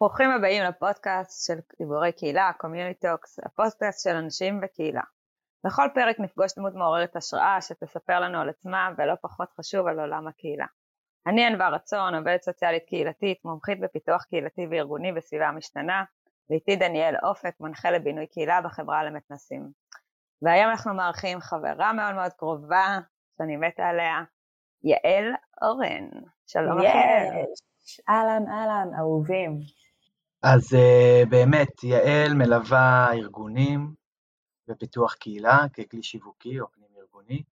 ברוכים הבאים לפודקאסט של דיבורי קהילה, Community Talks, הפודקאסט של אנשים וקהילה. בכל פרק נפגוש דמות מעוררת השראה שתספר לנו על עצמה ולא פחות חשוב על עולם הקהילה. אני ענווה רצון, עובדת סוציאלית קהילתית, מומחית בפיתוח קהילתי וארגוני בסביבה משתנה, ואיתי דניאל אופק, מנחה לבינוי קהילה בחברה למתנסים. והיום אנחנו מארחים חברה מאוד מאוד קרובה, שאני מתה עליה, יעל אורן. שלום לכם. אהלן, אהלן, אהובים. אז uh, באמת, יעל מלווה ארגונים בפיתוח קהילה ככלי שיווקי או פנים ארגוני.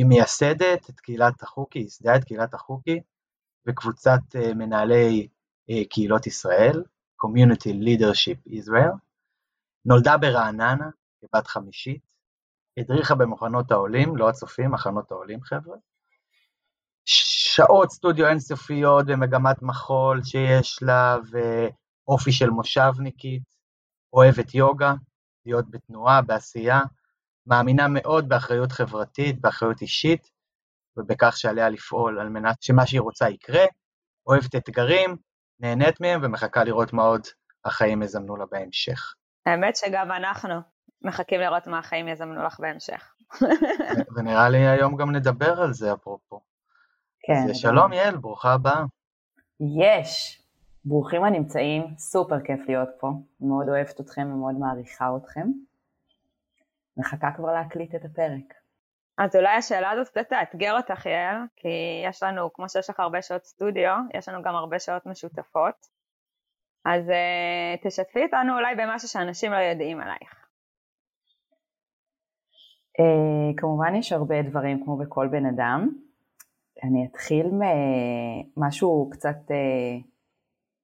היא מייסדת את קהילת החוקי, ייסדה את קהילת החוקי וקבוצת uh, מנהלי uh, קהילות ישראל, Community Leadership Israel. נולדה ברעננה כבת חמישית, הדריכה במחנות העולים, לא הצופים, מחנות העולים חבר'ה. שעות סטודיו אינסופיות במגמת מחול שיש לה, אופי של מושבניקית, אוהבת יוגה, להיות בתנועה, בעשייה, מאמינה מאוד באחריות חברתית, באחריות אישית, ובכך שעליה לפעול על מנת שמה שהיא רוצה יקרה, אוהבת אתגרים, נהנית מהם ומחכה לראות מה עוד החיים יזמנו לה בהמשך. האמת שגם אנחנו מחכים לראות מה החיים יזמנו לך בהמשך. ונראה לי היום גם נדבר על זה אפרופו. כן. אז שלום יעל, ברוכה הבאה. יש. ברוכים הנמצאים, סופר כיף להיות פה, מאוד אוהבת אתכם ומאוד מעריכה אתכם. מחכה כבר להקליט את הפרק. אז אולי השאלה הזאת קצת תאתגר אותך, יעל, כי יש לנו, כמו שיש לך הרבה שעות סטודיו, יש לנו גם הרבה שעות משותפות. אז uh, תשתפי אותנו אולי במשהו שאנשים לא יודעים עלייך. Uh, כמובן יש הרבה דברים כמו בכל בן אדם. אני אתחיל ממשהו קצת uh,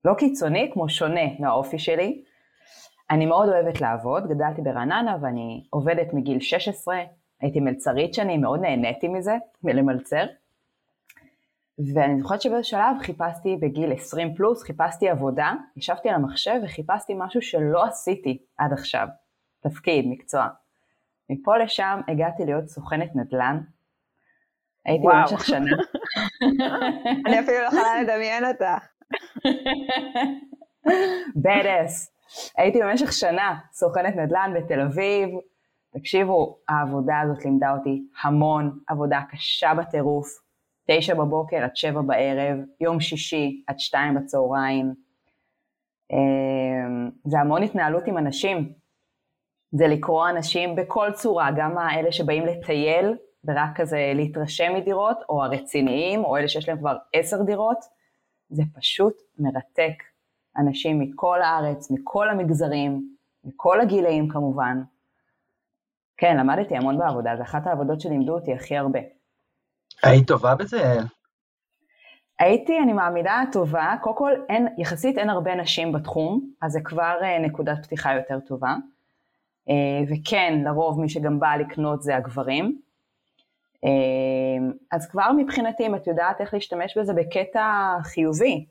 לא קיצוני, כמו שונה מהאופי שלי. אני מאוד אוהבת לעבוד, גדלתי ברעננה ואני עובדת מגיל 16, הייתי מלצרית שנים, מאוד נהניתי מזה, מלמלצר. ואני זוכרת שבאיזה שלב חיפשתי בגיל 20 פלוס, חיפשתי עבודה, ישבתי על המחשב וחיפשתי משהו שלא עשיתי עד עכשיו, תפקיד, מקצוע. מפה לשם הגעתי להיות סוכנת נדל"ן. הייתי במשך שנה. אני אפילו לא יכולה לדמיין אותך. בדס. הייתי במשך שנה סוכנת נדל"ן בתל אביב. תקשיבו, העבודה הזאת לימדה אותי המון עבודה קשה בטירוף. תשע בבוקר עד שבע בערב, יום שישי עד שתיים בצהריים. אמ, זה המון התנהלות עם אנשים. זה לקרוא אנשים בכל צורה, גם האלה שבאים לטייל ורק כזה להתרשם מדירות, או הרציניים, או אלה שיש להם כבר עשר דירות. זה פשוט מרתק. אנשים מכל הארץ, מכל המגזרים, מכל הגילאים כמובן. כן, למדתי המון בעבודה, זו אחת העבודות שלימדו אותי הכי הרבה. היית טובה בזה? הייתי, אני מעמידה טובה, קודם כל, אין, יחסית אין הרבה נשים בתחום, אז זה כבר אה, נקודת פתיחה יותר טובה. אה, וכן, לרוב מי שגם בא לקנות זה הגברים. אמ, אז כבר מבחינתי, אם את יודעת איך להשתמש בזה בקטע חיובי,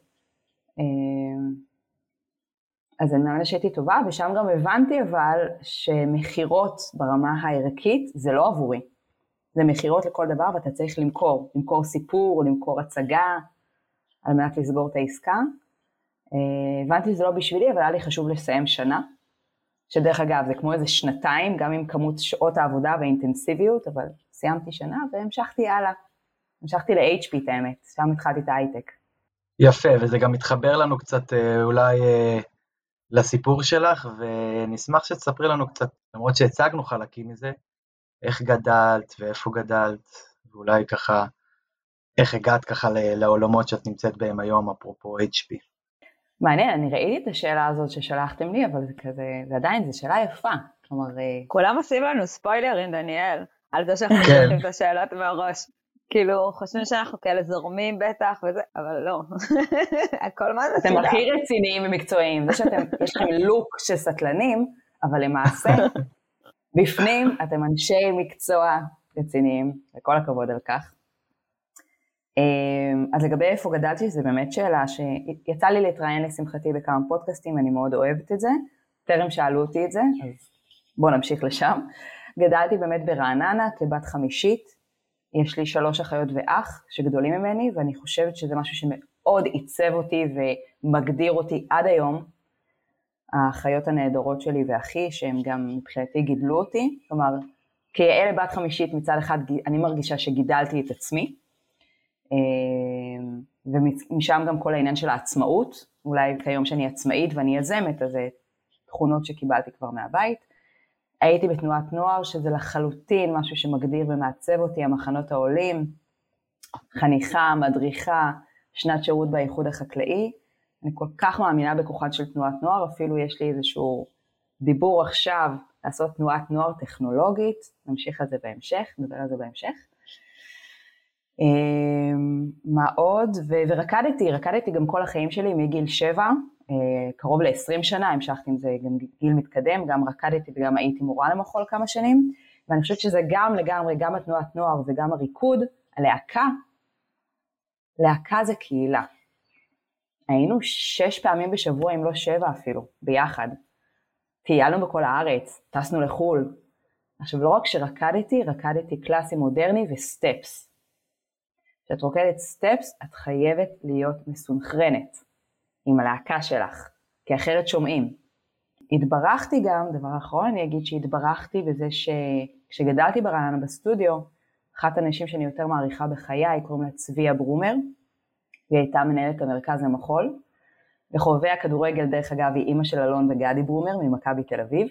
אז אני מאמינה שהייתי טובה, ושם גם הבנתי אבל שמכירות ברמה הערכית זה לא עבורי. זה מכירות לכל דבר ואתה צריך למכור, למכור סיפור, למכור הצגה, על מנת לסגור את העסקה. אמ, הבנתי שזה לא בשבילי, אבל היה לי חשוב לסיים שנה, שדרך אגב זה כמו איזה שנתיים, גם עם כמות שעות העבודה והאינטנסיביות, אבל סיימתי שנה והמשכתי הלאה. המשכתי ל-HP את האמת, שם התחלתי את ההייטק. יפה, וזה גם מתחבר לנו קצת אה, אולי אה, לסיפור שלך, ונשמח שתספרי לנו קצת, למרות שהצגנו חלקים מזה, איך גדלת ואיפה גדלת, ואולי ככה, איך הגעת ככה לעולמות שאת נמצאת בהם היום, אפרופו HP. מעניין, אני ראיתי את השאלה הזאת ששלחתם לי, אבל זה כזה, זה עדיין, זו שאלה יפה. כלומר... אה, כולם עושים לנו ספוילרים, דניאל. על זה שאנחנו כן. שואלים את השאלות מהראש. כאילו, חושבים שאנחנו כאלה זורמים בטח וזה, אבל לא. הכל מה זה אתם הכי רציניים ומקצועיים. זה שאתם, יש לכם לוק של סטלנים, אבל למעשה, בפנים אתם אנשי מקצוע רציניים, וכל הכבוד על כך. אמ, אז לגבי איפה גדלתי, זו באמת שאלה שיצא לי להתראיין לשמחתי בכמה פודקאסטים, אני מאוד אוהבת את זה. טרם שאלו אותי את זה, אז בואו נמשיך לשם. גדלתי באמת ברעננה כבת חמישית, יש לי שלוש אחיות ואח שגדולים ממני, ואני חושבת שזה משהו שמאוד עיצב אותי ומגדיר אותי עד היום. האחיות הנהדרות שלי ואחי, שהם גם מבחינתי גידלו אותי, כלומר, כיעל בת חמישית מצד אחד אני מרגישה שגידלתי את עצמי, אה, ומשם גם כל העניין של העצמאות, אולי כיום שאני עצמאית ואני יזמת, אז זה תכונות שקיבלתי כבר מהבית. הייתי בתנועת נוער, שזה לחלוטין משהו שמגדיר ומעצב אותי, המחנות העולים, חניכה, מדריכה, שנת שירות באיחוד החקלאי. אני כל כך מאמינה בכוחן של תנועת נוער, אפילו יש לי איזשהו דיבור עכשיו לעשות תנועת נוער טכנולוגית, נמשיך על זה בהמשך, נדבר על זה בהמשך. אמ, מה עוד? ורקדתי, רקדתי גם כל החיים שלי מגיל שבע, קרוב ל-20 שנה, המשכתי עם זה גם גיל מתקדם, גם רקדתי וגם הייתי מורה למחול כמה שנים, ואני חושבת שזה גם לגמרי, גם התנועת נוער וגם הריקוד, הלהקה, להקה זה קהילה. היינו שש פעמים בשבוע, אם לא שבע אפילו, ביחד. טיילנו בכל הארץ, טסנו לחו"ל. עכשיו, לא רק שרקדתי, רקדתי קלאסי מודרני וסטפס. כשאת רוקדת סטפס, את חייבת להיות מסונכרנת עם הלהקה שלך, כי אחרת שומעים. התברכתי גם, דבר אחרון אני אגיד שהתברכתי בזה שכשגדלתי ברעננה בסטודיו, אחת הנשים שאני יותר מעריכה בחיי, קוראים לה צביה ברומר, והיא הייתה מנהלת המרכז למחול. וחובבי הכדורגל, דרך אגב, היא אימא של אלון וגדי ברומר ממכבי תל אביב.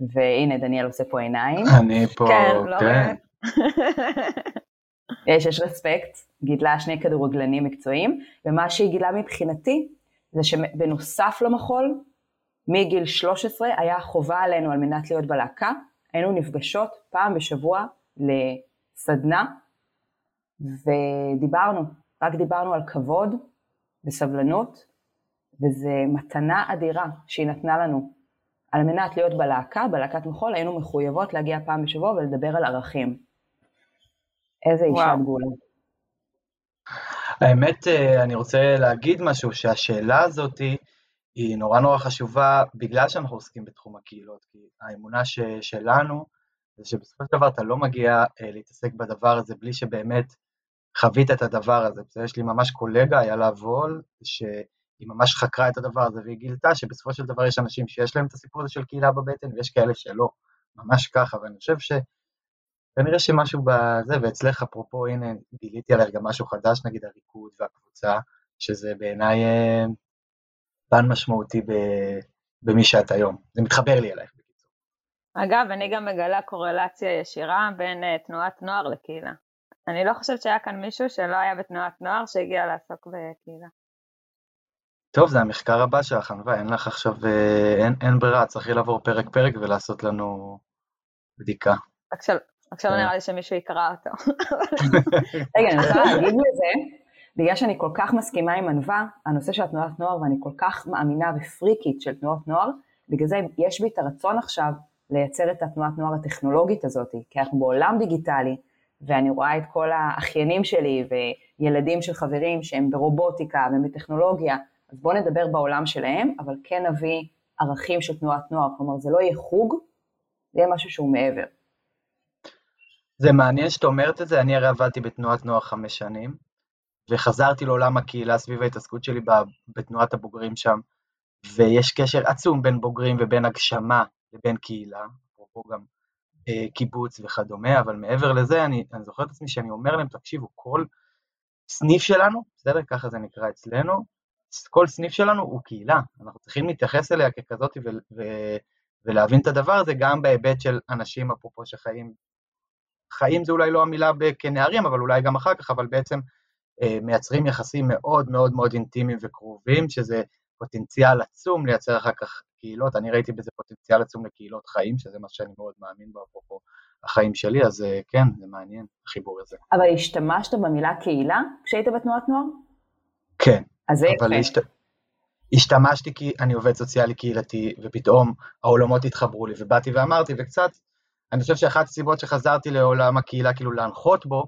והנה, דניאל עושה פה עיניים. אני פה, כן. לא כן. יש, יש רספקט, גידלה שני כדורגלנים מקצועיים, ומה שהיא גידלה מבחינתי, זה שבנוסף למחול, מגיל 13 היה חובה עלינו על מנת להיות בלהקה, היינו נפגשות פעם בשבוע לסדנה, ודיברנו, רק דיברנו על כבוד וסבלנות, וזו מתנה אדירה שהיא נתנה לנו. על מנת להיות בלהקה, בלהקת מחול, היינו מחויבות להגיע פעם בשבוע ולדבר על ערכים. איזה אישה דגולה. האמת, אה, אני רוצה להגיד משהו, שהשאלה הזאת היא נורא נורא חשובה בגלל שאנחנו עוסקים בתחום הקהילות, כי האמונה ש, שלנו זה שבסופו של דבר אתה לא מגיע אה, להתעסק בדבר הזה בלי שבאמת חווית את הדבר הזה. יש לי ממש קולגה, היה לה וול, שהיא ממש חקרה את הדבר הזה והיא גילתה שבסופו של דבר יש אנשים שיש להם את הסיפור הזה של קהילה בבטן ויש כאלה שלא, ממש ככה, ואני חושב ש... כנראה שמשהו בזה, ואצלך אפרופו, הנה, גיליתי עליך גם משהו חדש, נגיד הריקוד והקבוצה, שזה בעיניי אה, פן משמעותי ב, במי שאת היום. זה מתחבר לי אלייך. אגב, אני גם מגלה קורלציה ישירה בין uh, תנועת נוער לקהילה. אני לא חושבת שהיה כאן מישהו שלא היה בתנועת נוער שהגיע לעסוק בקהילה. טוב, זה המחקר הבא שלך, ענווה, אין לך עכשיו, אה, אין, אין ברירה, צריכי לעבור פרק-פרק ולעשות לנו בדיקה. עכשיו, עכשיו נראה לי שמישהו יקרא אותו. רגע, אני רוצה להגיד לזה, בגלל שאני כל כך מסכימה עם ענווה, הנושא של התנועת נוער, ואני כל כך מאמינה ופריקית של תנועות נוער, בגלל זה יש בי את הרצון עכשיו לייצר את התנועת נוער הטכנולוגית הזאת, כי אנחנו בעולם דיגיטלי, ואני רואה את כל האחיינים שלי וילדים של חברים שהם ברובוטיקה ובטכנולוגיה, אז בואו נדבר בעולם שלהם, אבל כן נביא ערכים של תנועת נוער, כלומר זה לא יהיה חוג, זה יהיה משהו שהוא מעבר. זה מעניין שאת אומרת את זה, אני הרי עבדתי בתנועת נוער חמש שנים, וחזרתי לעולם הקהילה סביב ההתעסקות שלי בתנועת הבוגרים שם, ויש קשר עצום בין בוגרים ובין הגשמה לבין קהילה, אפרופו גם אה, קיבוץ וכדומה, אבל מעבר לזה, אני, אני זוכר את עצמי שאני אומר להם, תקשיבו, כל סניף שלנו, בסדר? ככה זה נקרא אצלנו, כל סניף שלנו הוא קהילה, אנחנו צריכים להתייחס אליה ככזאת ו- ו- ולהבין את הדבר הזה גם בהיבט של אנשים, אפרופו, שחיים חיים זה אולי לא המילה כנערים, אבל אולי גם אחר כך, אבל בעצם אה, מייצרים יחסים מאוד מאוד מאוד אינטימיים וקרובים, שזה פוטנציאל עצום לייצר אחר כך קהילות. אני ראיתי בזה פוטנציאל עצום לקהילות חיים, שזה מה שאני מאוד מאמין בו, אפרופו החיים שלי, אז אה, כן, זה מעניין, החיבור הזה. אבל השתמשת במילה קהילה כשהיית בתנועת נוער? כן. אז זה יפה. השת... השתמשתי כי אני עובד סוציאלי קהילתי, ופתאום העולמות התחברו לי, ובאתי ואמרתי, וקצת אני חושב שאחת הסיבות שחזרתי לעולם הקהילה, כאילו להנחות בו,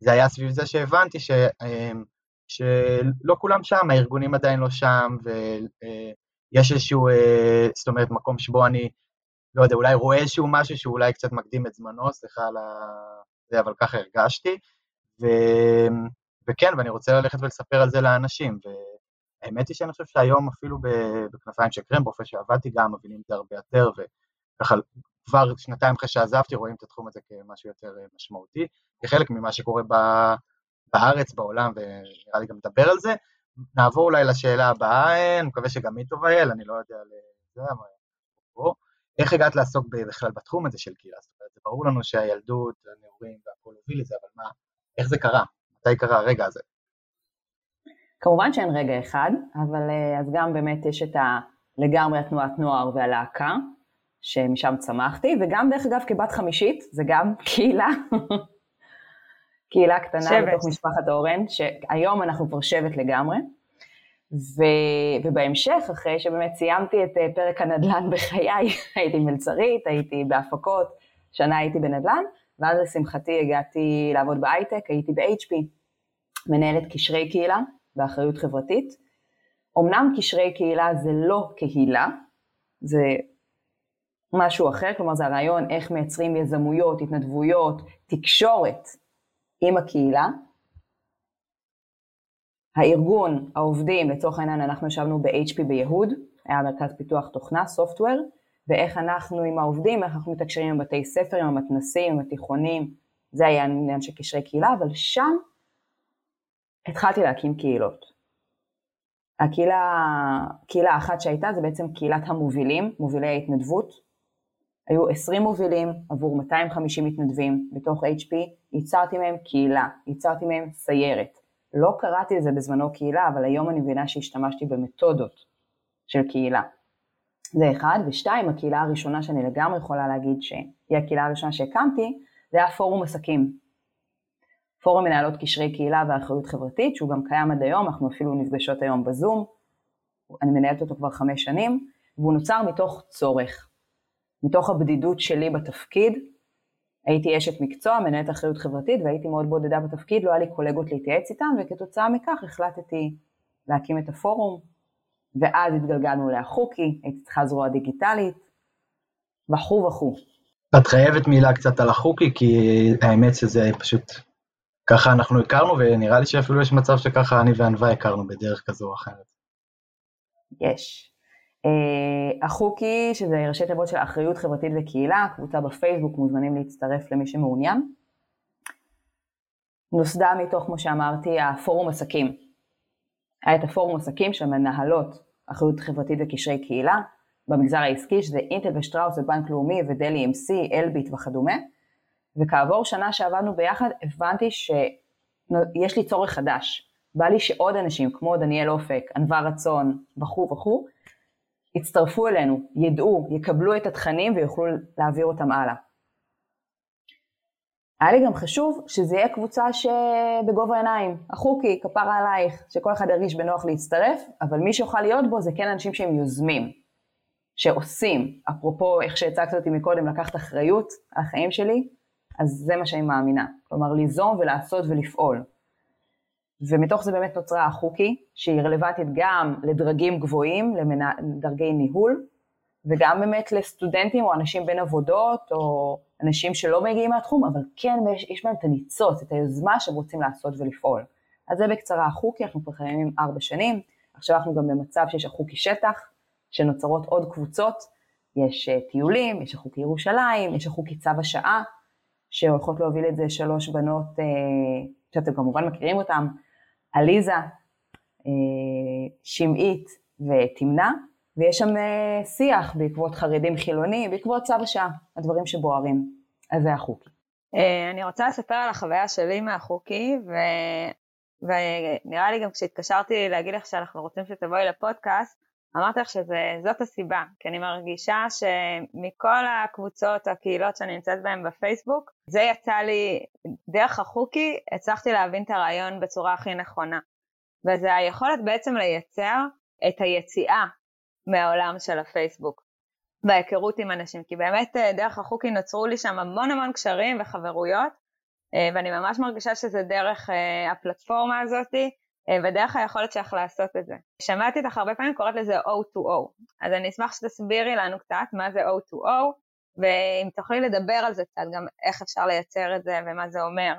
זה היה סביב זה שהבנתי ש, אמ, שלא כולם שם, הארגונים עדיין לא שם, ויש איזשהו, אה, זאת אומרת, מקום שבו אני, לא יודע, אולי רואה איזשהו משהו שאולי קצת מקדים את זמנו, סליחה על זה, אבל ככה הרגשתי. ו... וכן, ואני רוצה ללכת ולספר על זה לאנשים. והאמת היא שאני חושב שהיום אפילו בכנפיים של קרם, באופן שעבדתי גם, מבינים את זה הרבה יותר, וככה כבר שנתיים אחרי שעזבתי רואים את התחום הזה כמשהו יותר אה, משמעותי, כחלק ממה שקורה ב... בארץ, בעולם, ונראה לי גם נדבר על זה. נעבור אולי לשאלה הבאה, אני מקווה שגם היא טובה, יעל, אני לא יודע לזה, אבל... איך הגעת לעסוק בכלל בתחום הזה של קהילה? זאת אומרת, זה ברור לנו שהילדות, הנעורים והכול הוביל לזה, אבל מה, איך זה קרה? מתי קרה הרגע הזה? כמובן שאין רגע אחד, אבל אה, אז גם באמת יש את ה... לגמרי התנועת נוער והלהקה, שמשם צמחתי, וגם דרך אגב כבת חמישית, זה גם קהילה, קהילה קטנה שבט. בתוך משפחת אורן, שהיום אנחנו כבר שבט לגמרי. ו... ובהמשך, אחרי שבאמת סיימתי את אה, פרק הנדל"ן בחיי, הייתי מלצרית, הייתי בהפקות, שנה הייתי בנדל"ן, ואז לשמחתי הגעתי לעבוד בהייטק, הייתי ב-HP, מנהלת קשרי קהילה באחריות חברתית. אמנם קשרי קהילה זה לא קהילה, זה משהו אחר, כלומר זה הרעיון איך מייצרים יזמויות, התנדבויות, תקשורת עם הקהילה. הארגון, העובדים, לצורך העניין אנחנו ישבנו ב-HP ביהוד, היה מרכז פיתוח תוכנה, סופטוור, ואיך אנחנו עם העובדים, איך אנחנו מתקשרים עם בתי ספר, עם המתנסים, עם התיכונים, זה היה עניין של קשרי קהילה, אבל שם התחלתי להקים קהילות. הקהילה, קהילה אחת שהייתה זה בעצם קהילת המובילים, מובילי ההתנדבות. היו 20 מובילים עבור 250 מתנדבים בתוך HP, ייצרתי מהם קהילה, ייצרתי מהם סיירת. לא קראתי לזה בזמנו קהילה, אבל היום אני מבינה שהשתמשתי במתודות של קהילה. זה אחד, ושתיים, הקהילה הראשונה שאני לגמרי יכולה להגיד שהיא הקהילה הראשונה שהקמתי, זה היה פורום עסקים. פורום מנהלות קשרי קהילה ואחריות חברתית, שהוא גם קיים עד היום, אנחנו אפילו נפגשות היום בזום, אני מנהלת אותו כבר חמש שנים, והוא נוצר מתוך צורך, מתוך הבדידות שלי בתפקיד. הייתי אשת מקצוע, מנהלת אחריות חברתית, והייתי מאוד בודדה בתפקיד, לא היה לי קולגות להתייעץ איתם, וכתוצאה מכך החלטתי להקים את הפורום, ואז התגלגלנו לאחוקי, הייתי צריכה זרוע דיגיטלית, וכו' וכו'. את חייבת מילה קצת על החוקי, כי האמת שזה פשוט, ככה אנחנו הכרנו, ונראה לי שאפילו יש מצב שככה אני וענווה הכרנו בדרך כזו או אחרת. יש. Uh, החוקי, שזה ראשי תיבות של אחריות חברתית וקהילה, קבוצה בפייסבוק, מוזמנים להצטרף למי שמעוניין. נוסדה מתוך, כמו שאמרתי, הפורום עסקים. היה את הפורום עסקים של מנהלות אחריות חברתית וקשרי קהילה במגזר העסקי, שזה אינטל ושטראוס ובנק לאומי ודלי אמסי, אלביט וכדומה, וכעבור שנה שעבדנו ביחד הבנתי שיש לי צורך חדש. בא לי שעוד אנשים כמו דניאל אופק, ענווה רצון וכו' וכו', יצטרפו אלינו, ידעו, יקבלו את התכנים ויוכלו להעביר אותם הלאה. היה לי גם חשוב שזה יהיה קבוצה שבגובה העיניים, החוקי, כפרה עלייך, שכל אחד ירגיש בנוח להצטרף, אבל מי שיוכל להיות בו זה כן אנשים שהם יוזמים, שעושים, אפרופו איך שהצגת אותי מקודם, לקחת אחריות על החיים שלי, אז זה מה שאני מאמינה, כלומר ליזום ולעשות ולפעול. ומתוך זה באמת נוצרה החוקי, שהיא רלוונטית גם לדרגים גבוהים, לדרגי ניהול, וגם באמת לסטודנטים או אנשים בין עבודות, או אנשים שלא מגיעים מהתחום, אבל כן יש, יש בהם את הניצוץ, את היוזמה שהם רוצים לעשות ולפעול. אז זה בקצרה החוקי, אנחנו כבר חייבים ארבע שנים, עכשיו אנחנו גם במצב שיש החוקי שטח, שנוצרות עוד קבוצות, יש אה, טיולים, יש החוקי ירושלים, יש החוקי צו השעה, שהולכות להוביל את זה שלוש בנות, אה, שאתם כמובן מכירים אותן, עליזה, אה, שמעית ותמנה, ויש שם אה, שיח בעקבות חרדים חילונים, בעקבות צו השעה, הדברים שבוערים. אז זה החוקי. אה, אני רוצה לספר על החוויה שלי מהחוקי, ו... ונראה לי גם כשהתקשרתי להגיד לך שאנחנו רוצים שתבואי לפודקאסט, אמרתי לך שזאת הסיבה, כי אני מרגישה שמכל הקבוצות, הקהילות שאני נמצאת בהן בפייסבוק, זה יצא לי, דרך החוקי, הצלחתי להבין את הרעיון בצורה הכי נכונה. וזה היכולת בעצם לייצר את היציאה מהעולם של הפייסבוק וההיכרות עם אנשים, כי באמת אה, דרך החוקי נוצרו לי שם המון המון קשרים וחברויות, ואני ממש מרגישה שזה דרך הפלטפורמה הזאתי, ודרך היכולת שלך לעשות את זה. שמעתי אותך הרבה פעמים קוראת לזה O2O, אז אני אשמח שתסבירי לנו קצת מה זה O2O, ואם תוכלי לדבר על זה קצת, גם איך אפשר לייצר את זה ומה זה אומר.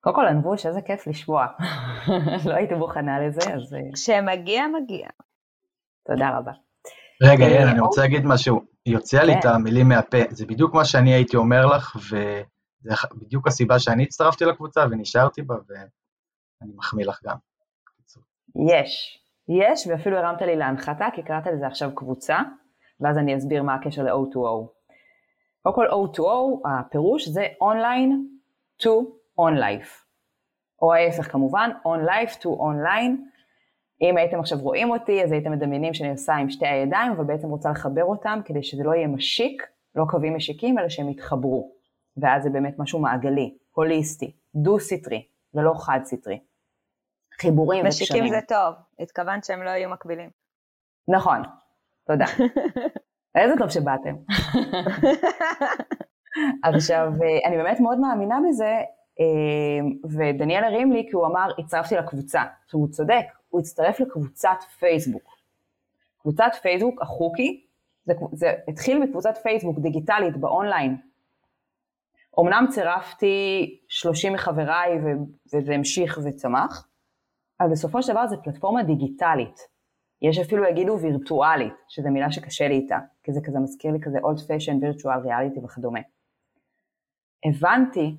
קודם כל, אנבוש, איזה כיף לשמוע. לא הייתי מוכנה לזה, אז... כשמגיע, מגיע. תודה רבה. רגע, יעל, אני רוצה להגיד משהו. יוצא לי את כן. המילים מהפה. זה בדיוק מה שאני הייתי אומר לך, וזה בדיוק הסיבה שאני הצטרפתי לקבוצה ונשארתי בה, ואני מחמיא לך גם. יש. יש, ואפילו הרמת לי להנחתה, כי קראת לזה עכשיו קבוצה, ואז אני אסביר מה הקשר ל-O2O. קודם כל O2O, הפירוש זה Online to Offline. או ההפך כמובן, Offline to Online. אם הייתם עכשיו רואים אותי, אז הייתם מדמיינים שאני עושה עם שתי הידיים, ובעצם רוצה לחבר אותם כדי שזה לא יהיה משיק, לא קווים משיקים, אלא שהם יתחברו. ואז זה באמת משהו מעגלי, הוליסטי, דו-סטרי, ולא חד-סטרי. חיבורים וקשרים. משיקים זה טוב, התכוונת שהם לא יהיו מקבילים. נכון, תודה. איזה טוב שבאתם. עכשיו, אני באמת מאוד מאמינה בזה, אה, ודניאל הרים לי כי הוא אמר, הצטרפתי לקבוצה. עכשיו, הוא צודק, הוא הצטרף לקבוצת פייסבוק. קבוצת פייסבוק, החוקי, זה, זה התחיל מקבוצת פייסבוק דיגיטלית באונליין. אמנם צירפתי 30 מחבריי וזה המשיך וצמח, אבל בסופו של דבר זה פלטפורמה דיגיטלית. יש אפילו יגידו וירטואלית, שזו מילה שקשה לי איתה, כי זה כזה מזכיר לי כזה old fashion virtual reality וכדומה. הבנתי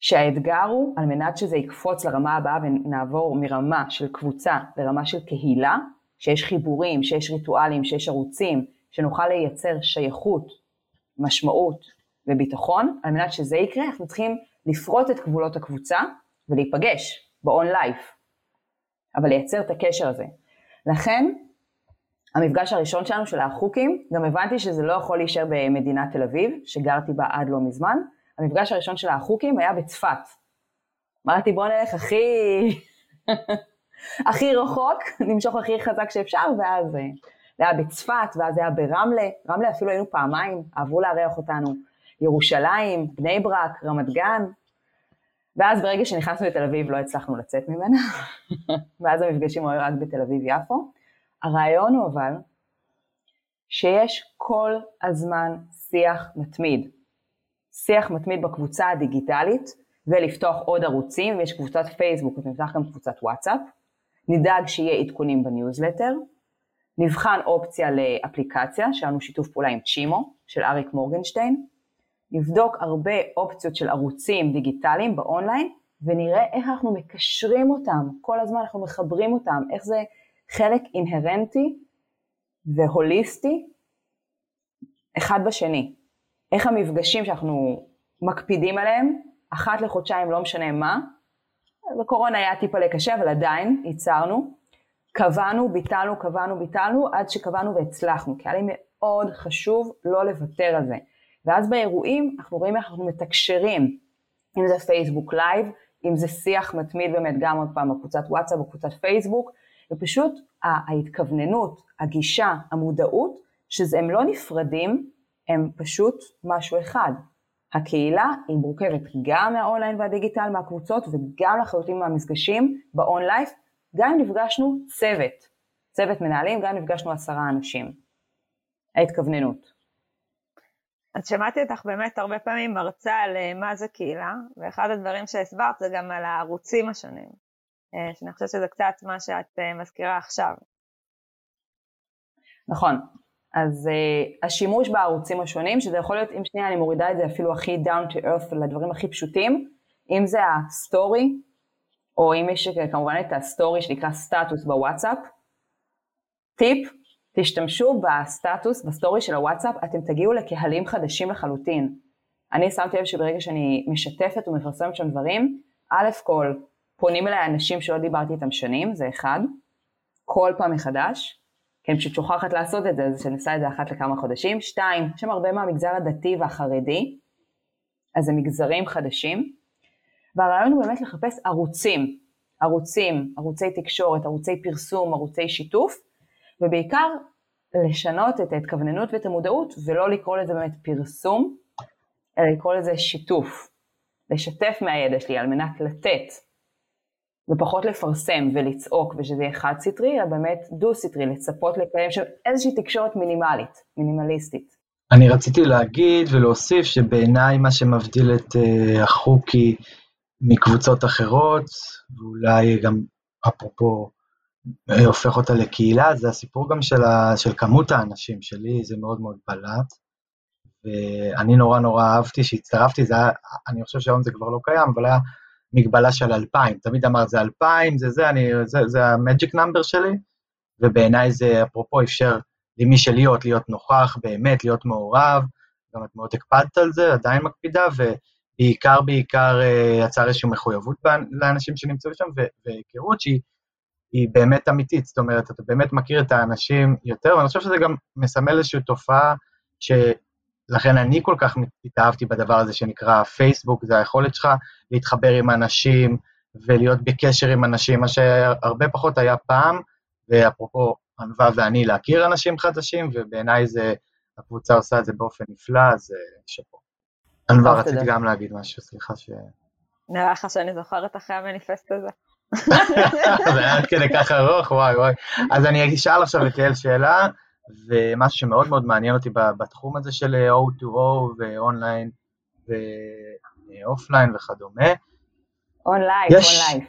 שהאתגר הוא, על מנת שזה יקפוץ לרמה הבאה ונעבור מרמה של קבוצה לרמה של קהילה, שיש חיבורים, שיש ריטואלים, שיש ערוצים, שנוכל לייצר שייכות, משמעות וביטחון, על מנת שזה יקרה, אנחנו צריכים לפרוט את גבולות הקבוצה ולהיפגש ב-on life, אבל לייצר את הקשר הזה. לכן, המפגש הראשון שלנו של החוקים, גם הבנתי שזה לא יכול להישאר במדינת תל אביב, שגרתי בה עד לא מזמן, המפגש הראשון של החוקים היה בצפת. אמרתי בוא נלך הכי, הכי רחוק, נמשוך הכי חזק שאפשר, ואז זה היה בצפת, ואז זה היה ברמלה, רמלה אפילו היינו פעמיים, אהבו לארח אותנו, ירושלים, בני ברק, רמת גן, ואז ברגע שנכנסנו לתל אביב לא הצלחנו לצאת ממנה, ואז המפגשים היו רק בתל אביב-יפו. הרעיון הוא אבל שיש כל הזמן שיח מתמיד. שיח מתמיד בקבוצה הדיגיטלית, ולפתוח עוד ערוצים, ויש קבוצת פייסבוק, ונפתח גם קבוצת וואטסאפ. נדאג שיהיה עדכונים בניוזלטר. נבחן אופציה לאפליקציה, שהיה לנו שיתוף פעולה עם צ'ימו, של אריק מורגנשטיין. נבדוק הרבה אופציות של ערוצים דיגיטליים באונליין, ונראה איך אנחנו מקשרים אותם, כל הזמן אנחנו מחברים אותם, איך זה חלק אינהרנטי והוליסטי אחד בשני. איך המפגשים שאנחנו מקפידים עליהם, אחת לחודשיים, לא משנה מה, בקורונה היה טיפה לקשה, אבל עדיין ייצרנו, קבענו, ביטלנו, קבענו, ביטלנו, עד שקבענו והצלחנו, כי היה לי מאוד חשוב לא לוותר על זה. ואז באירועים אנחנו רואים איך אנחנו מתקשרים, אם זה פייסבוק live, אם זה שיח מתמיד באמת גם עוד פעם בקבוצת וואטסאפ, בקבוצת פייסבוק, ופשוט ההתכווננות, הגישה, המודעות, שהם לא נפרדים, הם פשוט משהו אחד. הקהילה היא מורכבת גם מהאונליין והדיגיטל, מהקבוצות, וגם לחלוטין מהמפגשים באונלייף, גם אם נפגשנו צוות, צוות מנהלים, גם אם נפגשנו עשרה אנשים. ההתכווננות. אז שמעתי אותך באמת הרבה פעמים מרצה על אה, מה זה קהילה, ואחד הדברים שהסברת זה גם על הערוצים השונים, אה, שאני חושבת שזה קצת מה שאת אה, מזכירה עכשיו. נכון, אז uh, השימוש בערוצים השונים, שזה יכול להיות, אם שנייה אני מורידה את זה אפילו הכי down to earth לדברים הכי פשוטים, אם זה ה story, או אם יש כמובן את ה story שנקרא סטטוס בוואטסאפ, טיפ, תשתמשו בסטטוס, ב story של הוואטסאפ, אתם תגיעו לקהלים חדשים לחלוטין. אני שמתי לב שברגע שאני משתפת ומפרסמת שם דברים, א' כל, פונים אליי אנשים שלא דיברתי איתם שנים, זה אחד, כל פעם מחדש, כי אני פשוט שוכחת לעשות את זה, אז שאני עושה את זה אחת לכמה חודשים. שתיים, יש שם הרבה מהמגזר הדתי והחרדי, אז זה מגזרים חדשים. והרעיון הוא באמת לחפש ערוצים, ערוצים, ערוצי תקשורת, ערוצי פרסום, ערוצי שיתוף, ובעיקר לשנות את ההתכווננות ואת המודעות ולא לקרוא לזה באמת פרסום, אלא לקרוא לזה שיתוף. לשתף מהידע שלי על מנת לתת, ופחות לפרסם ולצעוק ושזה יהיה חד סטרי, אלא באמת דו סטרי, לצפות לקיים שם איזושהי תקשורת מינימלית, מינימליסטית. אני רציתי להגיד ולהוסיף שבעיניי מה שמבדיל את uh, החוקים מקבוצות אחרות, ואולי גם אפרופו הופך אותה לקהילה, זה הסיפור גם של, ה, של כמות האנשים שלי, זה מאוד מאוד בולט. ואני נורא נורא אהבתי שהצטרפתי, זה היה, אני חושב שהיום זה כבר לא קיים, אבל היה מגבלה של 2,000. תמיד אמרת, זה 2,000, זה זה, אני, זה, זה המג'יק נאמבר שלי, ובעיניי זה, אפרופו, אפשר למי שלהיות, להיות נוכח, באמת, להיות מעורב, גם את מאוד הקפדת על זה, עדיין מקפידה, ובעיקר, בעיקר אה, יצר איזושהי מחויבות לאנשים שנמצאו שם, והיכרות שהיא באמת אמיתית, זאת אומרת, אתה באמת מכיר את האנשים יותר, ואני חושב שזה גם מסמל איזושהי תופעה ש... לכן אני כל כך התאהבתי בדבר הזה שנקרא פייסבוק, זה היכולת שלך להתחבר עם אנשים ולהיות בקשר עם אנשים, מה שהרבה פחות היה פעם, ואפרופו ענווה ואני להכיר אנשים חדשים, ובעיניי זה, הקבוצה עושה את זה באופן נפלא, אז אה, שאפו. ענווה, רציתי גם להגיד משהו, סליחה ש... נראה לך שאני זוכרת אחרי המניפסט הזה. זה היה עד כדי כך ארוך, וואי וואי. אז אני אשאל עכשיו את יעל שאלה, ומשהו שמאוד מאוד מעניין אותי בתחום הזה של O2O ו online ו offline וכדומה. online, online.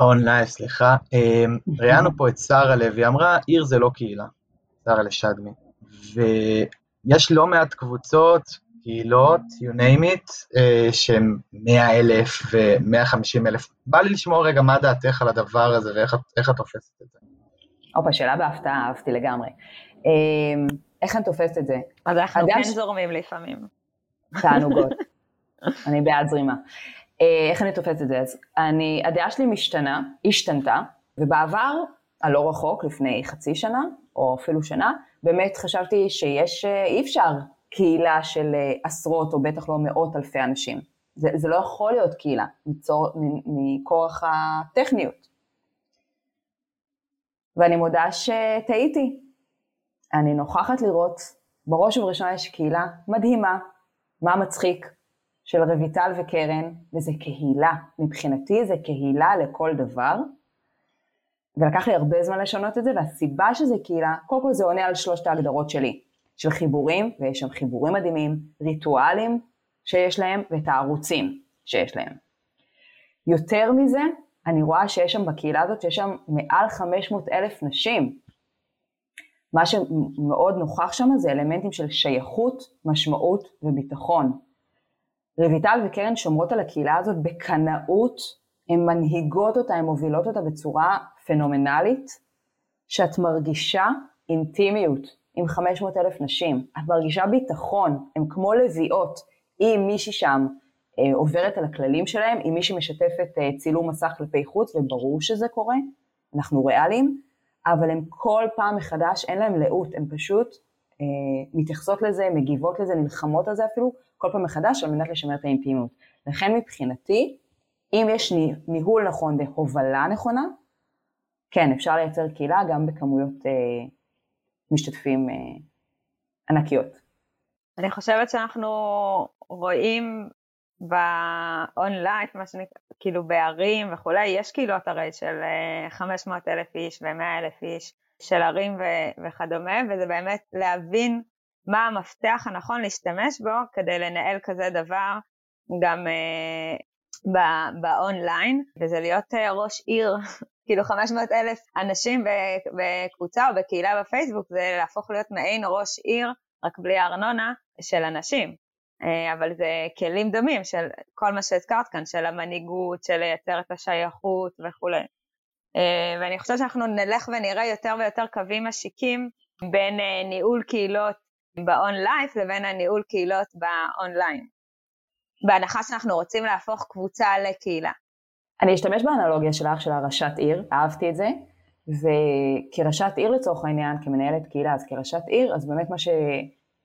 online, סליחה. אמ, ראיינו פה את שרה לוי, אמרה, עיר זה לא קהילה, שרה לשדמי. ויש לא מעט קבוצות, קהילות, you name it, אה, שהן 100 אלף ו-150 אלף. בא לי לשמוע רגע מה דעתך על הדבר הזה ואיך את תופסת את זה. הופה, שאלה בהפתעה, אהבתי לגמרי. אמ, איך אני תופסת את זה? אז אנחנו כן זורמים לפעמים. תענוגות. אני בעד זרימה. אה, איך אני תופסת את זה? אז אני, הדעה שלי משתנה, השתנתה, ובעבר, הלא רחוק, לפני חצי שנה, או אפילו שנה, באמת חשבתי שיש, אה, אי אפשר קהילה של אה, עשרות, או בטח לא מאות אלפי אנשים. זה, זה לא יכול להיות קהילה, מכורח הטכניות. ואני מודה שטעיתי, אני נוכחת לראות, בראש ובראשונה יש קהילה מדהימה, מה מצחיק, של רויטל וקרן, וזה קהילה. מבחינתי זה קהילה לכל דבר, ולקח לי הרבה זמן לשנות את זה, והסיבה שזה קהילה, קודם כל זה עונה על שלושת ההגדרות שלי, של חיבורים, ויש שם חיבורים מדהימים, ריטואלים שיש להם, ואת הערוצים שיש להם. יותר מזה, אני רואה שיש שם בקהילה הזאת, שיש שם מעל 500 אלף נשים, מה שמאוד נוכח שם זה אלמנטים של שייכות, משמעות וביטחון. רויטל וקרן שומרות על הקהילה הזאת בקנאות, הן מנהיגות אותה, הן מובילות אותה בצורה פנומנלית, שאת מרגישה אינטימיות עם 500 אלף נשים, את מרגישה ביטחון, הן כמו לביאות, אם מישהי שם אה, עוברת על הכללים שלהם, אם מישהי משתפת אה, צילום מסך כלפי חוץ, וברור שזה קורה, אנחנו ריאליים, אבל הן כל פעם מחדש, אין להן לאות, הן פשוט אה, מתייחסות לזה, מגיבות לזה, נלחמות על זה אפילו, כל פעם מחדש על מנת לשמר את האינטימיות. לכן מבחינתי, אם יש ניהול נכון והובלה נכונה, כן, אפשר לייצר קהילה גם בכמויות אה, משתתפים אה, ענקיות. אני חושבת שאנחנו רואים באונליין, מה שנקרא, כאילו בערים וכולי, יש קהילות הרי של 500 אה, אלף איש ו-100 אלף איש של ערים ו- וכדומה, וזה באמת להבין מה המפתח הנכון להשתמש בו כדי לנהל כזה דבר גם uh, באונליין, וזה להיות uh, ראש עיר, כאילו 500 אלף אנשים בקבוצה או בקהילה בפייסבוק, זה להפוך להיות מעין ראש עיר, רק בלי הארנונה, של אנשים. אה, אבל זה כלים דומים של כל מה שהזכרת כאן, של המנהיגות, של לייצר את השייכות וכולי. אה, ואני חושבת שאנחנו נלך ונראה יותר ויותר קווים משיקים בין אה, ניהול קהילות באונלייף לבין הניהול קהילות באונליין. בהנחה שאנחנו רוצים להפוך קבוצה לקהילה. אני אשתמש באנלוגיה שלך, של הראשת עיר, אהבתי את זה, וכראשת עיר לצורך העניין, כמנהלת קהילה, אז כראשת עיר, אז באמת מה ש...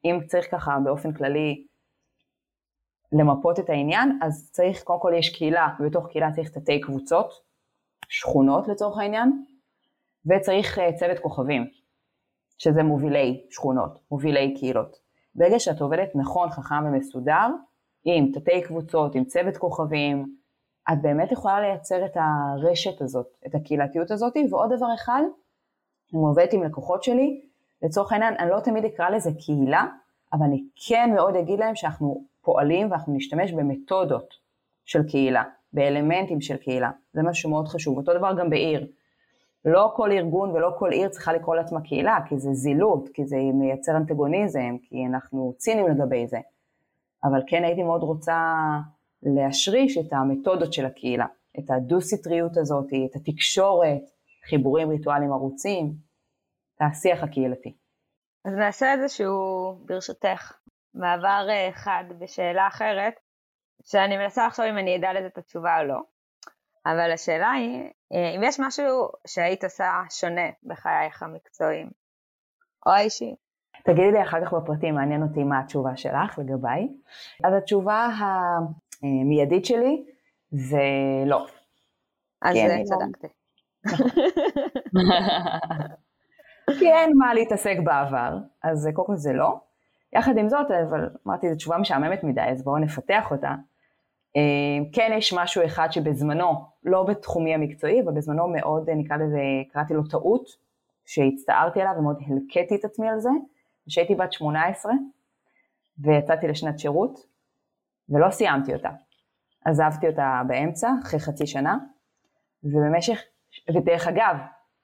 אם צריך ככה באופן כללי למפות את העניין, אז צריך, קודם כל יש קהילה, ובתוך קהילה צריך תתי קבוצות, שכונות לצורך העניין, וצריך uh, צוות כוכבים, שזה מובילי שכונות, מובילי קהילות. ברגע שאת עובדת נכון, חכם ומסודר, עם תתי קבוצות, עם צוות כוכבים, את באמת יכולה לייצר את הרשת הזאת, את הקהילתיות הזאת, ועוד דבר אחד, אני עובדת עם לקוחות שלי, לצורך העניין, אני לא תמיד אקרא לזה קהילה, אבל אני כן מאוד אגיד להם שאנחנו פועלים ואנחנו נשתמש במתודות של קהילה, באלמנטים של קהילה, זה משהו מאוד חשוב. אותו דבר גם בעיר. לא כל ארגון ולא כל עיר צריכה לקרוא לעצמה קהילה, כי זה זילות, כי זה מייצר אנטגוניזם, כי אנחנו ציניים לגבי זה. אבל כן הייתי מאוד רוצה להשריש את המתודות של הקהילה, את הדו-סטריות הזאת, את התקשורת, חיבורים ריטואליים ערוצים, את השיח הקהילתי. אז נעשה איזשהו, ברשותך, מעבר אה, חד בשאלה אחרת, שאני מנסה לחשוב אם אני אדע לזה את התשובה או לא. אבל השאלה היא, אה, אם יש משהו שהיית עושה שונה בחייך המקצועיים, או האישי. תגידי לי אחר כך בפרטים, מעניין אותי מה התשובה שלך לגביי. אז התשובה המיידית שלי זה לא. אז כן, לא- צדקתי. כי אין מה להתעסק בעבר, אז קודם כל זה לא. יחד עם זאת, אבל אמרתי, זו תשובה משעממת מדי, אז בואו נפתח אותה. אה, כן יש משהו אחד שבזמנו, לא בתחומי המקצועי, אבל בזמנו מאוד, נקרא לזה, קראתי לו טעות, שהצטערתי עליו ומאוד הלקטתי את עצמי על זה, כשהייתי בת 18 ויצאתי לשנת שירות, ולא סיימתי אותה. עזבתי אותה באמצע, אחרי חצי שנה, ובמשך, ודרך אגב,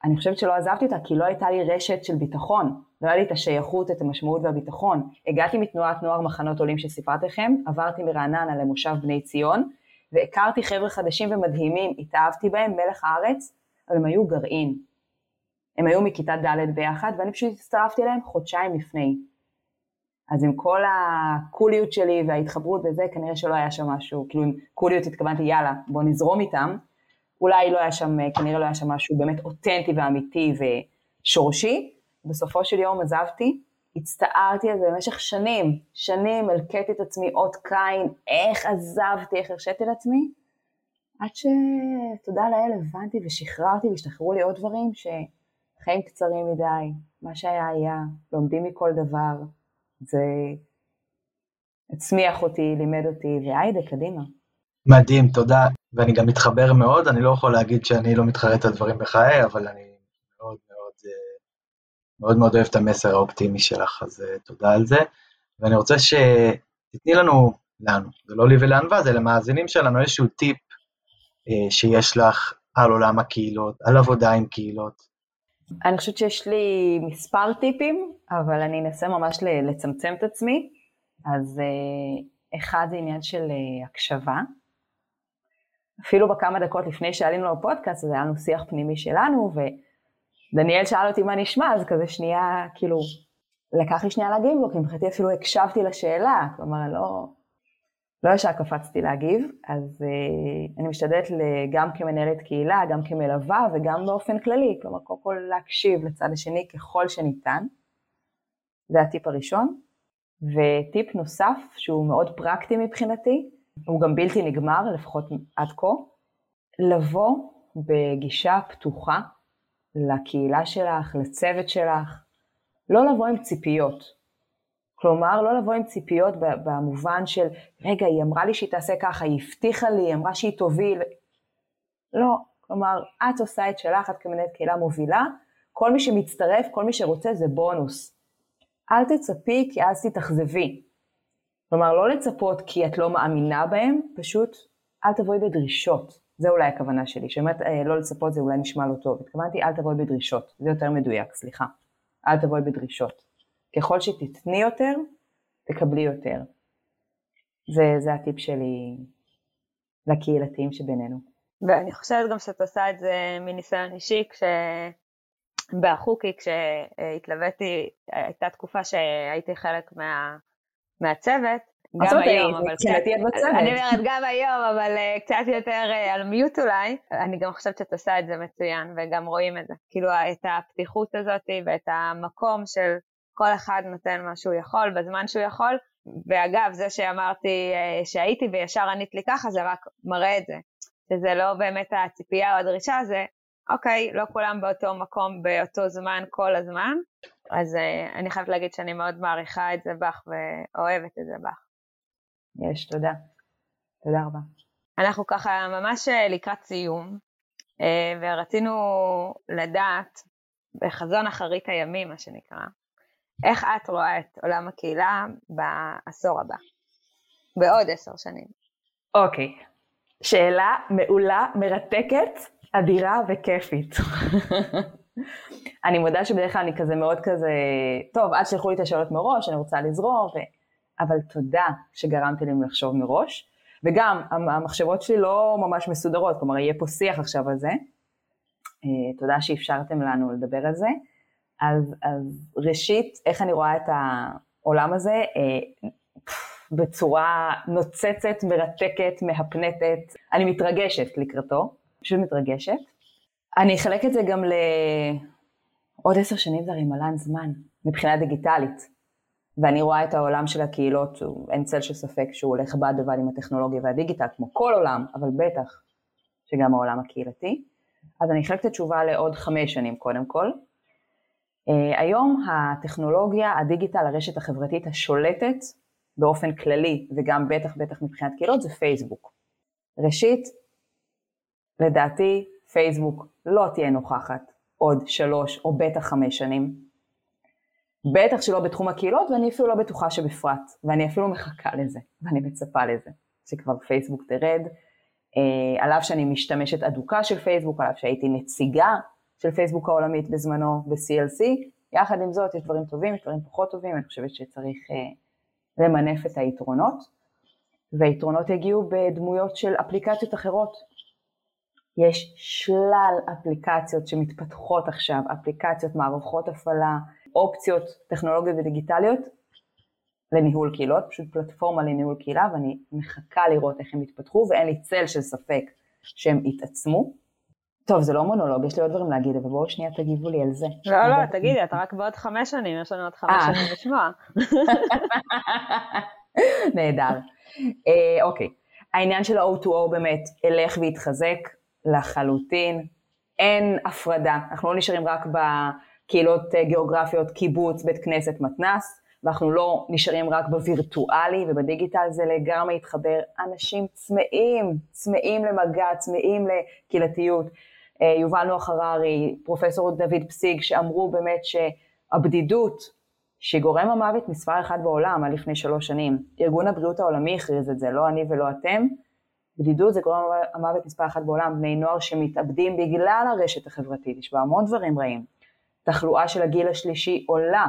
אני חושבת שלא עזבתי אותה כי לא הייתה לי רשת של ביטחון, לא היה לי את השייכות, את המשמעות והביטחון. הגעתי מתנועת נוער מחנות עולים שסיפרתי לכם, עברתי מרעננה למושב בני ציון, והכרתי חבר'ה חדשים ומדהימים, התאהבתי בהם, מלך הארץ, אבל הם היו גרעין. הם היו מכיתה ד' ביחד, ואני פשוט הצטרפתי אליהם חודשיים לפני. אז עם כל הקוליות שלי וההתחברות וזה, כנראה שלא היה שם משהו, כאילו עם קוליות התכוונתי, יאללה, בוא נזרום איתם. אולי לא היה שם, כנראה לא היה שם משהו באמת אותנטי ואמיתי ושורשי. בסופו של יום עזבתי, הצטערתי על זה במשך שנים, שנים הלקטתי את עצמי אות קין, איך עזבתי, איך הרשיתי לעצמי, עד שתודה לאל הבנתי ושחררתי והשתחררו לי עוד דברים שחיים קצרים מדי, מה שהיה היה, לומדים מכל דבר, זה הצמיח אותי, לימד אותי, והיידה, קדימה. מדהים, תודה. ואני גם מתחבר מאוד, אני לא יכול להגיד שאני לא מתחרט על דברים בחיי, אבל אני מאוד מאוד, אה, מאוד מאוד אוהב את המסר האופטימי שלך, אז אה, תודה על זה. ואני רוצה שתתני לנו, לנו, זה לא לי ולענווה, זה למאזינים שלנו איזשהו טיפ אה, שיש לך על עולם הקהילות, על עבודה עם קהילות. אני חושבת שיש לי מספר טיפים, אבל אני אנסה ממש לצמצם את עצמי. אז אחד זה עניין של הקשבה. אפילו בכמה דקות לפני שעלינו לפודקאסט, אז היה לנו שיח פנימי שלנו, ודניאל שאל אותי מה נשמע, אז כזה שנייה, כאילו, לקח לי שנייה להגיב לו, כי מבחינתי אפילו הקשבתי לשאלה, כלומר, לא, לא ישר קפצתי להגיב, אז uh, אני משתדלת גם כמנהלת קהילה, גם כמלווה וגם באופן כללי, כלומר, קודם כל להקשיב לצד השני ככל שניתן, זה הטיפ הראשון. וטיפ נוסף, שהוא מאוד פרקטי מבחינתי, הוא גם בלתי נגמר, לפחות עד כה, לבוא בגישה פתוחה לקהילה שלך, לצוות שלך, לא לבוא עם ציפיות. כלומר, לא לבוא עם ציפיות במובן של, רגע, היא אמרה לי שהיא תעשה ככה, היא הבטיחה לי, היא אמרה שהיא תוביל. לא, כלומר, את עושה את שלך, את כמנהלת קהילה מובילה, כל מי שמצטרף, כל מי שרוצה זה בונוס. אל תצפי כי אז תתאכזבי. כלומר, לא לצפות כי את לא מאמינה בהם, פשוט אל תבואי בדרישות. זה אולי הכוונה שלי, שבאמת אה, לא לצפות זה אולי נשמע לא טוב. התכוונתי אל תבואי בדרישות, זה יותר מדויק, סליחה. אל תבואי בדרישות. ככל שתתני יותר, תקבלי יותר. זה, זה הטיפ שלי לקהילתיים שבינינו. ואני חושבת גם שאת עושה את זה מניסיון אישי, כשבחוקי, כשהתלוויתי, הייתה תקופה שהייתי חלק מה... מהצוות, גם היום, אבל קצת, אני אומרת גם היום, אבל uh, קצת יותר uh, על מיוט אולי, אני גם חושבת שאת עושה את זה מצוין, וגם רואים את זה, כאילו את הפתיחות הזאת ואת המקום של כל אחד נותן מה שהוא יכול, בזמן שהוא יכול, ואגב, זה שאמרתי uh, שהייתי וישר ענית לי ככה, זה רק מראה את זה, שזה לא באמת הציפייה או הדרישה, זה אוקיי, לא כולם באותו מקום באותו זמן כל הזמן, אז uh, אני חייבת להגיד שאני מאוד מעריכה את זה בך ואוהבת את זה בך. יש, תודה. תודה רבה. אנחנו ככה ממש אה, לקראת סיום, אה, ורצינו לדעת, בחזון אחרית הימים, מה שנקרא, איך את רואה את עולם הקהילה בעשור הבא, בעוד עשר שנים? אוקיי, שאלה מעולה, מרתקת, אדירה וכיפית. אני מודה שבדרך כלל אני כזה מאוד כזה, טוב, אל תשלחו לי את השאלות מראש, אני רוצה לזרום, ו... אבל תודה שגרמתי לי לחשוב מראש. וגם, המחשבות שלי לא ממש מסודרות, כלומר, יהיה פה שיח עכשיו על זה. אה, תודה שאפשרתם לנו לדבר על זה. אז, אז ראשית, איך אני רואה את העולם הזה? אה, בצורה נוצצת, מרתקת, מהפנטת. אני מתרגשת לקראתו, פשוט מתרגשת. אני אחלק את זה גם לעוד עשר שנים זה הרי מלן זמן, מבחינה דיגיטלית. ואני רואה את העולם של הקהילות, אין צל של ספק שהוא הולך בד בבד עם הטכנולוגיה והדיגיטל, כמו כל עולם, אבל בטח שגם העולם הקהילתי. אז אני אחלק את התשובה לעוד חמש שנים קודם כל. Uh, היום הטכנולוגיה, הדיגיטל, הרשת החברתית השולטת באופן כללי, וגם בטח בטח מבחינת קהילות, זה פייסבוק. ראשית, לדעתי פייסבוק לא תהיה נוכחת עוד שלוש או בטח חמש שנים. בטח שלא בתחום הקהילות, ואני אפילו לא בטוחה שבפרט, ואני אפילו מחכה לזה, ואני מצפה לזה, שכבר פייסבוק תרד. אה, על אף שאני משתמשת אדוקה של פייסבוק, על אף שהייתי נציגה של פייסבוק העולמית בזמנו ב-CLC, יחד עם זאת יש דברים טובים, יש דברים פחות טובים, אני חושבת שצריך אה, למנף את היתרונות, והיתרונות יגיעו בדמויות של אפליקציות אחרות. יש שלל אפליקציות שמתפתחות עכשיו, אפליקציות, מערכות הפעלה, אופציות טכנולוגיות ודיגיטליות לניהול קהילות, פשוט פלטפורמה לניהול קהילה, ואני מחכה לראות איך הם יתפתחו, ואין לי צל של ספק שהם יתעצמו. טוב, זה לא מונולוג, יש לי עוד דברים להגיד, אבל בואו שנייה תגיבו לי על זה. לא, לא, תגידי, אתה רק בעוד חמש שנים, יש לנו עוד חמש אה. שנים לשמוע. נהדר. אה, אוקיי, העניין של ה-O2O באמת ילך ויתחזק לחלוטין, אין הפרדה, אנחנו לא נשארים רק בקהילות אה, גיאוגרפיות, קיבוץ, בית כנסת, מתנ"ס, ואנחנו לא נשארים רק בווירטואלי ובדיגיטל, זה לגמרי יתחבר. אנשים צמאים, צמאים למגע, צמאים לקהילתיות. אה, יובל נוח הררי, פרופסור דוד פסיג, שאמרו באמת שהבדידות, שגורם המוות מספר אחד בעולם עד לפני שלוש שנים, ארגון הבריאות העולמי הכריז את זה, לא אני ולא אתם, בדידות זה גורם המוות מספר אחת בעולם, בני נוער שמתאבדים בגלל הרשת החברתית, יש בה המון דברים רעים. תחלואה של הגיל השלישי עולה,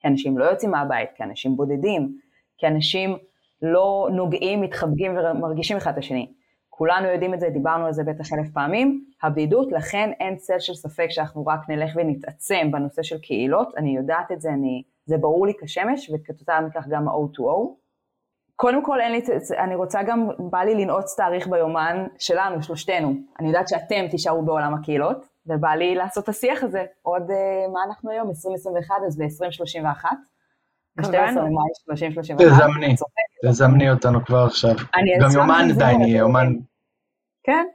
כי אנשים לא יוצאים מהבית, כי אנשים בודדים, כי אנשים לא נוגעים, מתחבקים ומרגישים אחד את השני. כולנו יודעים את זה, דיברנו על זה בטח אלף פעמים, הבדידות, לכן אין צל של ספק שאנחנו רק נלך ונתעצם בנושא של קהילות, אני יודעת את זה, אני, זה ברור לי כשמש, וכתוצאה מכך גם ה-O2O. קודם כל, לי, אני רוצה גם, בא לי לנעוץ תאריך ביומן שלנו, שלושתנו. אני יודעת שאתם תישארו בעולם הקהילות, ובא לי לעשות את השיח הזה. עוד, אה, מה אנחנו היום? 2021, אז ב-2031. קבענו. תזמני, תזמני אותנו כבר עכשיו. גם יומן די נהיה, יומן. כן.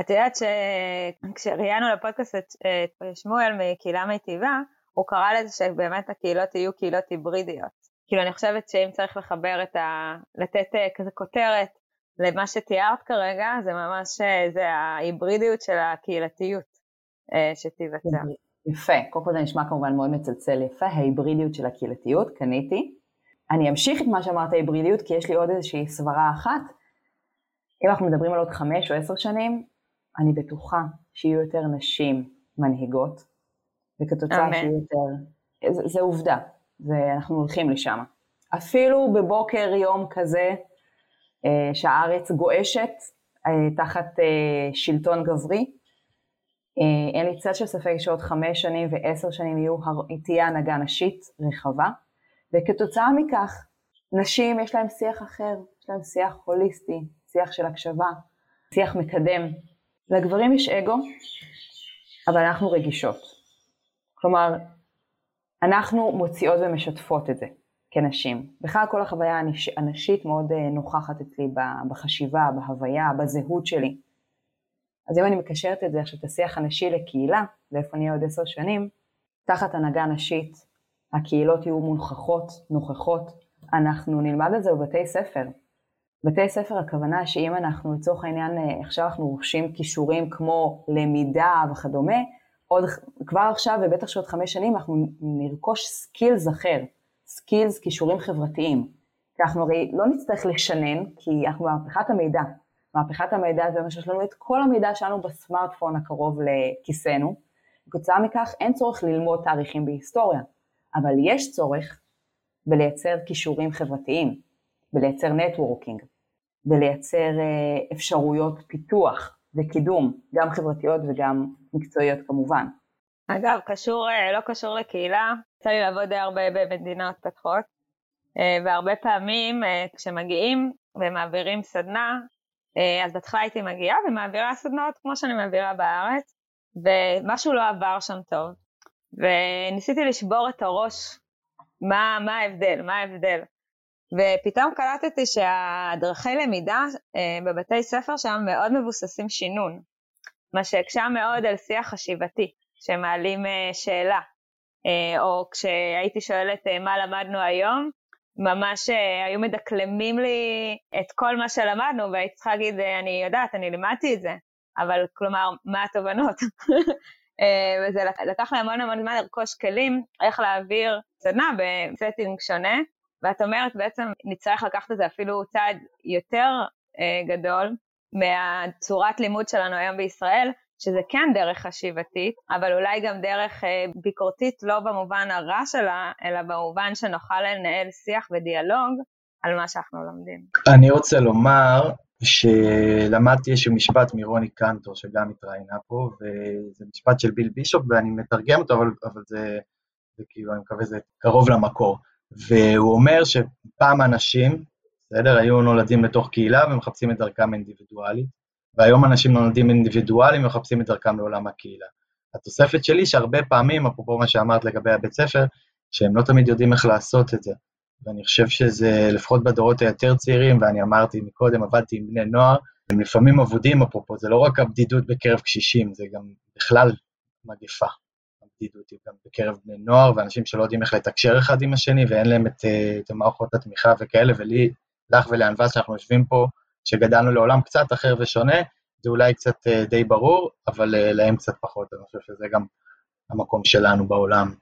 את יודעת שכשראיינו לפודקאסט את שמואל מקהילה מיטיבה, הוא קרא לזה שבאמת הקהילות יהיו קהילות היברידיות. כאילו אני חושבת שאם צריך לחבר את ה... לתת אה, כזה כותרת למה שתיארת כרגע, זה ממש, אה, זה ההיברידיות של הקהילתיות אה, שתיווצר. יפה, קודם כל זה נשמע כמובן מאוד מצלצל יפה, ההיברידיות של הקהילתיות, קניתי. אני אמשיך את מה שאמרת היברידיות, כי יש לי עוד איזושהי סברה אחת. אם אנחנו מדברים על עוד חמש או עשר שנים, אני בטוחה שיהיו יותר נשים מנהיגות, וכתוצאה שיהיו יותר, זה, זה עובדה, ואנחנו הולכים לשם. אפילו בבוקר יום כזה, אה, שהארץ גועשת אה, תחת אה, שלטון גברי, אין לי צל של ספק שעוד חמש שנים ועשר שנים יהיו, תהיה הנהגה נשית רחבה, וכתוצאה מכך, נשים יש להם שיח אחר, יש להם שיח הוליסטי, שיח של הקשבה, שיח מקדם. לגברים יש אגו, אבל אנחנו רגישות. כלומר, אנחנו מוציאות ומשתפות את זה כנשים. בכלל כל החוויה הנשית מאוד אה, נוכחת אצלי בחשיבה, בהוויה, בזהות שלי. אז אם אני מקשרת את זה עכשיו, את השיח הנשי לקהילה, ואיפה נהיה עוד עשר שנים, תחת הנהגה נשית, הקהילות יהיו מונכחות, נוכחות, אנחנו נלמד על זה בבתי ספר. בתי ספר הכוונה שאם אנחנו לצורך העניין אה, עכשיו אנחנו רוכשים כישורים כמו למידה וכדומה, עוד כבר עכשיו ובטח שעוד חמש שנים אנחנו נרכוש skills אחר, skills כישורים חברתיים. כי אנחנו הרי לא נצטרך לשנן, כי אנחנו במהפכת המידע. מהפכת המידע זה אומר שיש לנו את כל המידע שלנו בסמארטפון הקרוב לכיסנו. כתוצאה מכך אין צורך ללמוד תאריכים בהיסטוריה, אבל יש צורך בלייצר כישורים חברתיים, בלייצר נטוורקינג, בלייצר אה, אפשרויות פיתוח וקידום, גם חברתיות וגם מקצועיות כמובן. אגב, קשור, אה, לא קשור לקהילה, יצא לי לעבוד די הרבה במדינות פתחות, אה, והרבה פעמים כשמגיעים ומעבירים סדנה, אז בהתחלה הייתי מגיעה ומעבירה סדנאות כמו שאני מעבירה בארץ, ומשהו לא עבר שם טוב, וניסיתי לשבור את הראש מה, מה ההבדל, מה ההבדל. ופתאום קלטתי שהדרכי למידה אה, בבתי ספר שם מאוד מבוססים שינון, מה שהקשה מאוד על שיח חשיבתי, שמעלים אה, שאלה, אה, או כשהייתי שואלת מה למדנו היום, ממש היו מדקלמים לי את כל מה שלמדנו, והייתי צריכה להגיד, אני יודעת, אני לימדתי את זה, אבל כלומר, מה התובנות? אה, וזה לקח לי המון המון זמן לרכוש כלים, איך להעביר סדנה ב setting שונה, ואת אומרת בעצם נצטרך לקחת את זה אפילו צעד יותר אה, גדול מהצורת לימוד שלנו היום בישראל, שזה כן דרך חשיבתית, אבל אולי גם דרך אה, ביקורתית לא במובן הרע שלה, אלא במובן שנוכל לנהל שיח ודיאלוג על מה שאנחנו לומדים. אני רוצה לומר שלמדתי איזשהו משפט מרוני קנטור, שגם התראיינה פה, וזה משפט של ביל בישופ, ואני מתרגם אותו, אבל, אבל זה, זה כאילו, אני מקווה שזה קרוב למקור. והוא אומר שפעם אנשים, בסדר, היו נולדים לתוך קהילה ומחפשים את דרכם אינדיבידואלית, והיום אנשים נולדים אינדיבידואלים ומחפשים את דרכם לעולם הקהילה. התוספת שלי שהרבה פעמים, אפרופו מה שאמרת לגבי הבית ספר, שהם לא תמיד יודעים איך לעשות את זה. ואני חושב שזה, לפחות בדורות היותר צעירים, ואני אמרתי מקודם, עבדתי עם בני נוער, הם לפעמים אבודים, אפרופו, זה לא רק הבדידות בקרב קשישים, זה גם בכלל מגפה. הבדידות היא גם בקרב בני נוער, ואנשים שלא יודעים איך לתקשר אחד עם השני, ואין להם את, את מערכות התמיכה וכאלה, ולי, לך ולענווה, שאנחנו יושבים פה, שגדלנו לעולם קצת אחר ושונה, זה אולי קצת אה, די ברור, אבל אה, להם קצת פחות, אני חושב שזה גם המקום שלנו בעולם, אה,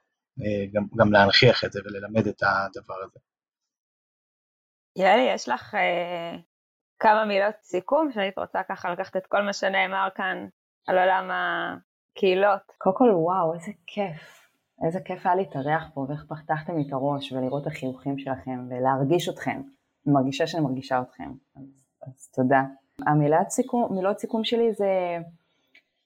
גם, גם להנכיח את זה וללמד את הדבר הזה. יאלי, יש לך אה, כמה מילות סיכום שהיית רוצה ככה לקחת את כל מה שנאמר כאן על עולם הקהילות? קודם כל, וואו, איזה כיף. איזה כיף היה להתארח פה, ואיך פתחתם לי את הראש, ולראות את החיוכים שלכם, ולהרגיש אתכם. אני מרגישה שאני מרגישה אתכם, אז, אז תודה. המילת סיכום, מילות סיכום שלי זה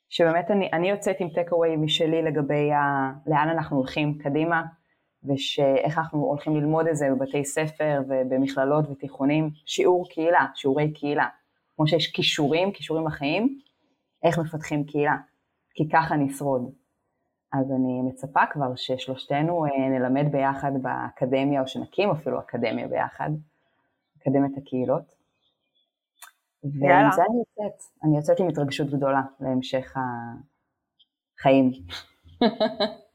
שבאמת אני, אני יוצאת עם טק אווי משלי לגבי ה, לאן אנחנו הולכים קדימה, ושאיך אנחנו הולכים ללמוד את זה בבתי ספר ובמכללות ותיכונים, שיעור קהילה, שיעורי קהילה. כמו שיש כישורים, כישורים בחיים, איך מפתחים קהילה, כי ככה נשרוד. אז אני מצפה כבר ששלושתנו אה, נלמד ביחד באקדמיה, או שנקים אפילו אקדמיה ביחד, אקדמיית הקהילות. ועם זה אני יוצאת, אני יוצאת עם התרגשות גדולה להמשך החיים.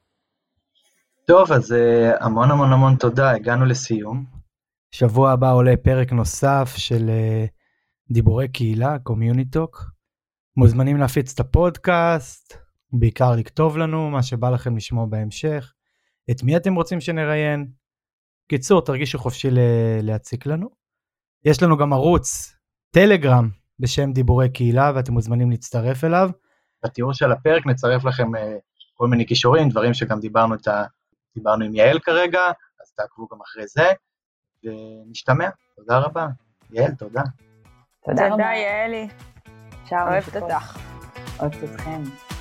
טוב, אז uh, המון המון המון תודה, הגענו לסיום. שבוע הבא עולה פרק נוסף של uh, דיבורי קהילה, קומיוניטוק. מוזמנים להפיץ את הפודקאסט, בעיקר לכתוב לנו מה שבא לכם לשמוע בהמשך, את מי אתם רוצים שנראיין. קיצור, תרגישו חופשי להציק לנו. יש לנו גם ערוץ טלגרם בשם דיבורי קהילה ואתם מוזמנים להצטרף אליו. בתיאור של הפרק נצרף לכם uh, כל מיני כישורים, דברים שגם דיברנו ה... דיברנו עם יעל כרגע, אז תעקבו גם אחרי זה, ונשתמע. תודה רבה. יעל, תודה. תודה רבה. תודה, יעלי. אוהבת אותך. אוהבת אתכם.